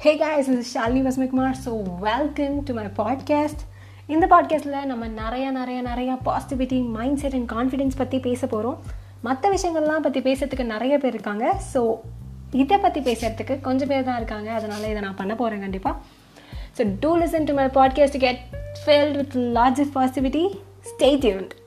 ஹே guys இது Shalini Vasmikumar so welcome to my podcast இந்த பாட்காஸ்ட்டில் நம்ம நிறைய நிறைய நிறைய positivity mindset and confidence பற்றி பேச போகிறோம் மற்ற விஷயங்கள்லாம் பற்றி பேசுறதுக்கு நிறைய பேர் இருக்காங்க. ஸோ இதை பற்றி பேசுகிறதுக்கு கொஞ்சம் பேர் தான் இருக்காங்க. அதனால் இதை நான் பண்ண போகிறேன் கண்டிப்பாக so do listen to my podcast get felt with large positivity stay tuned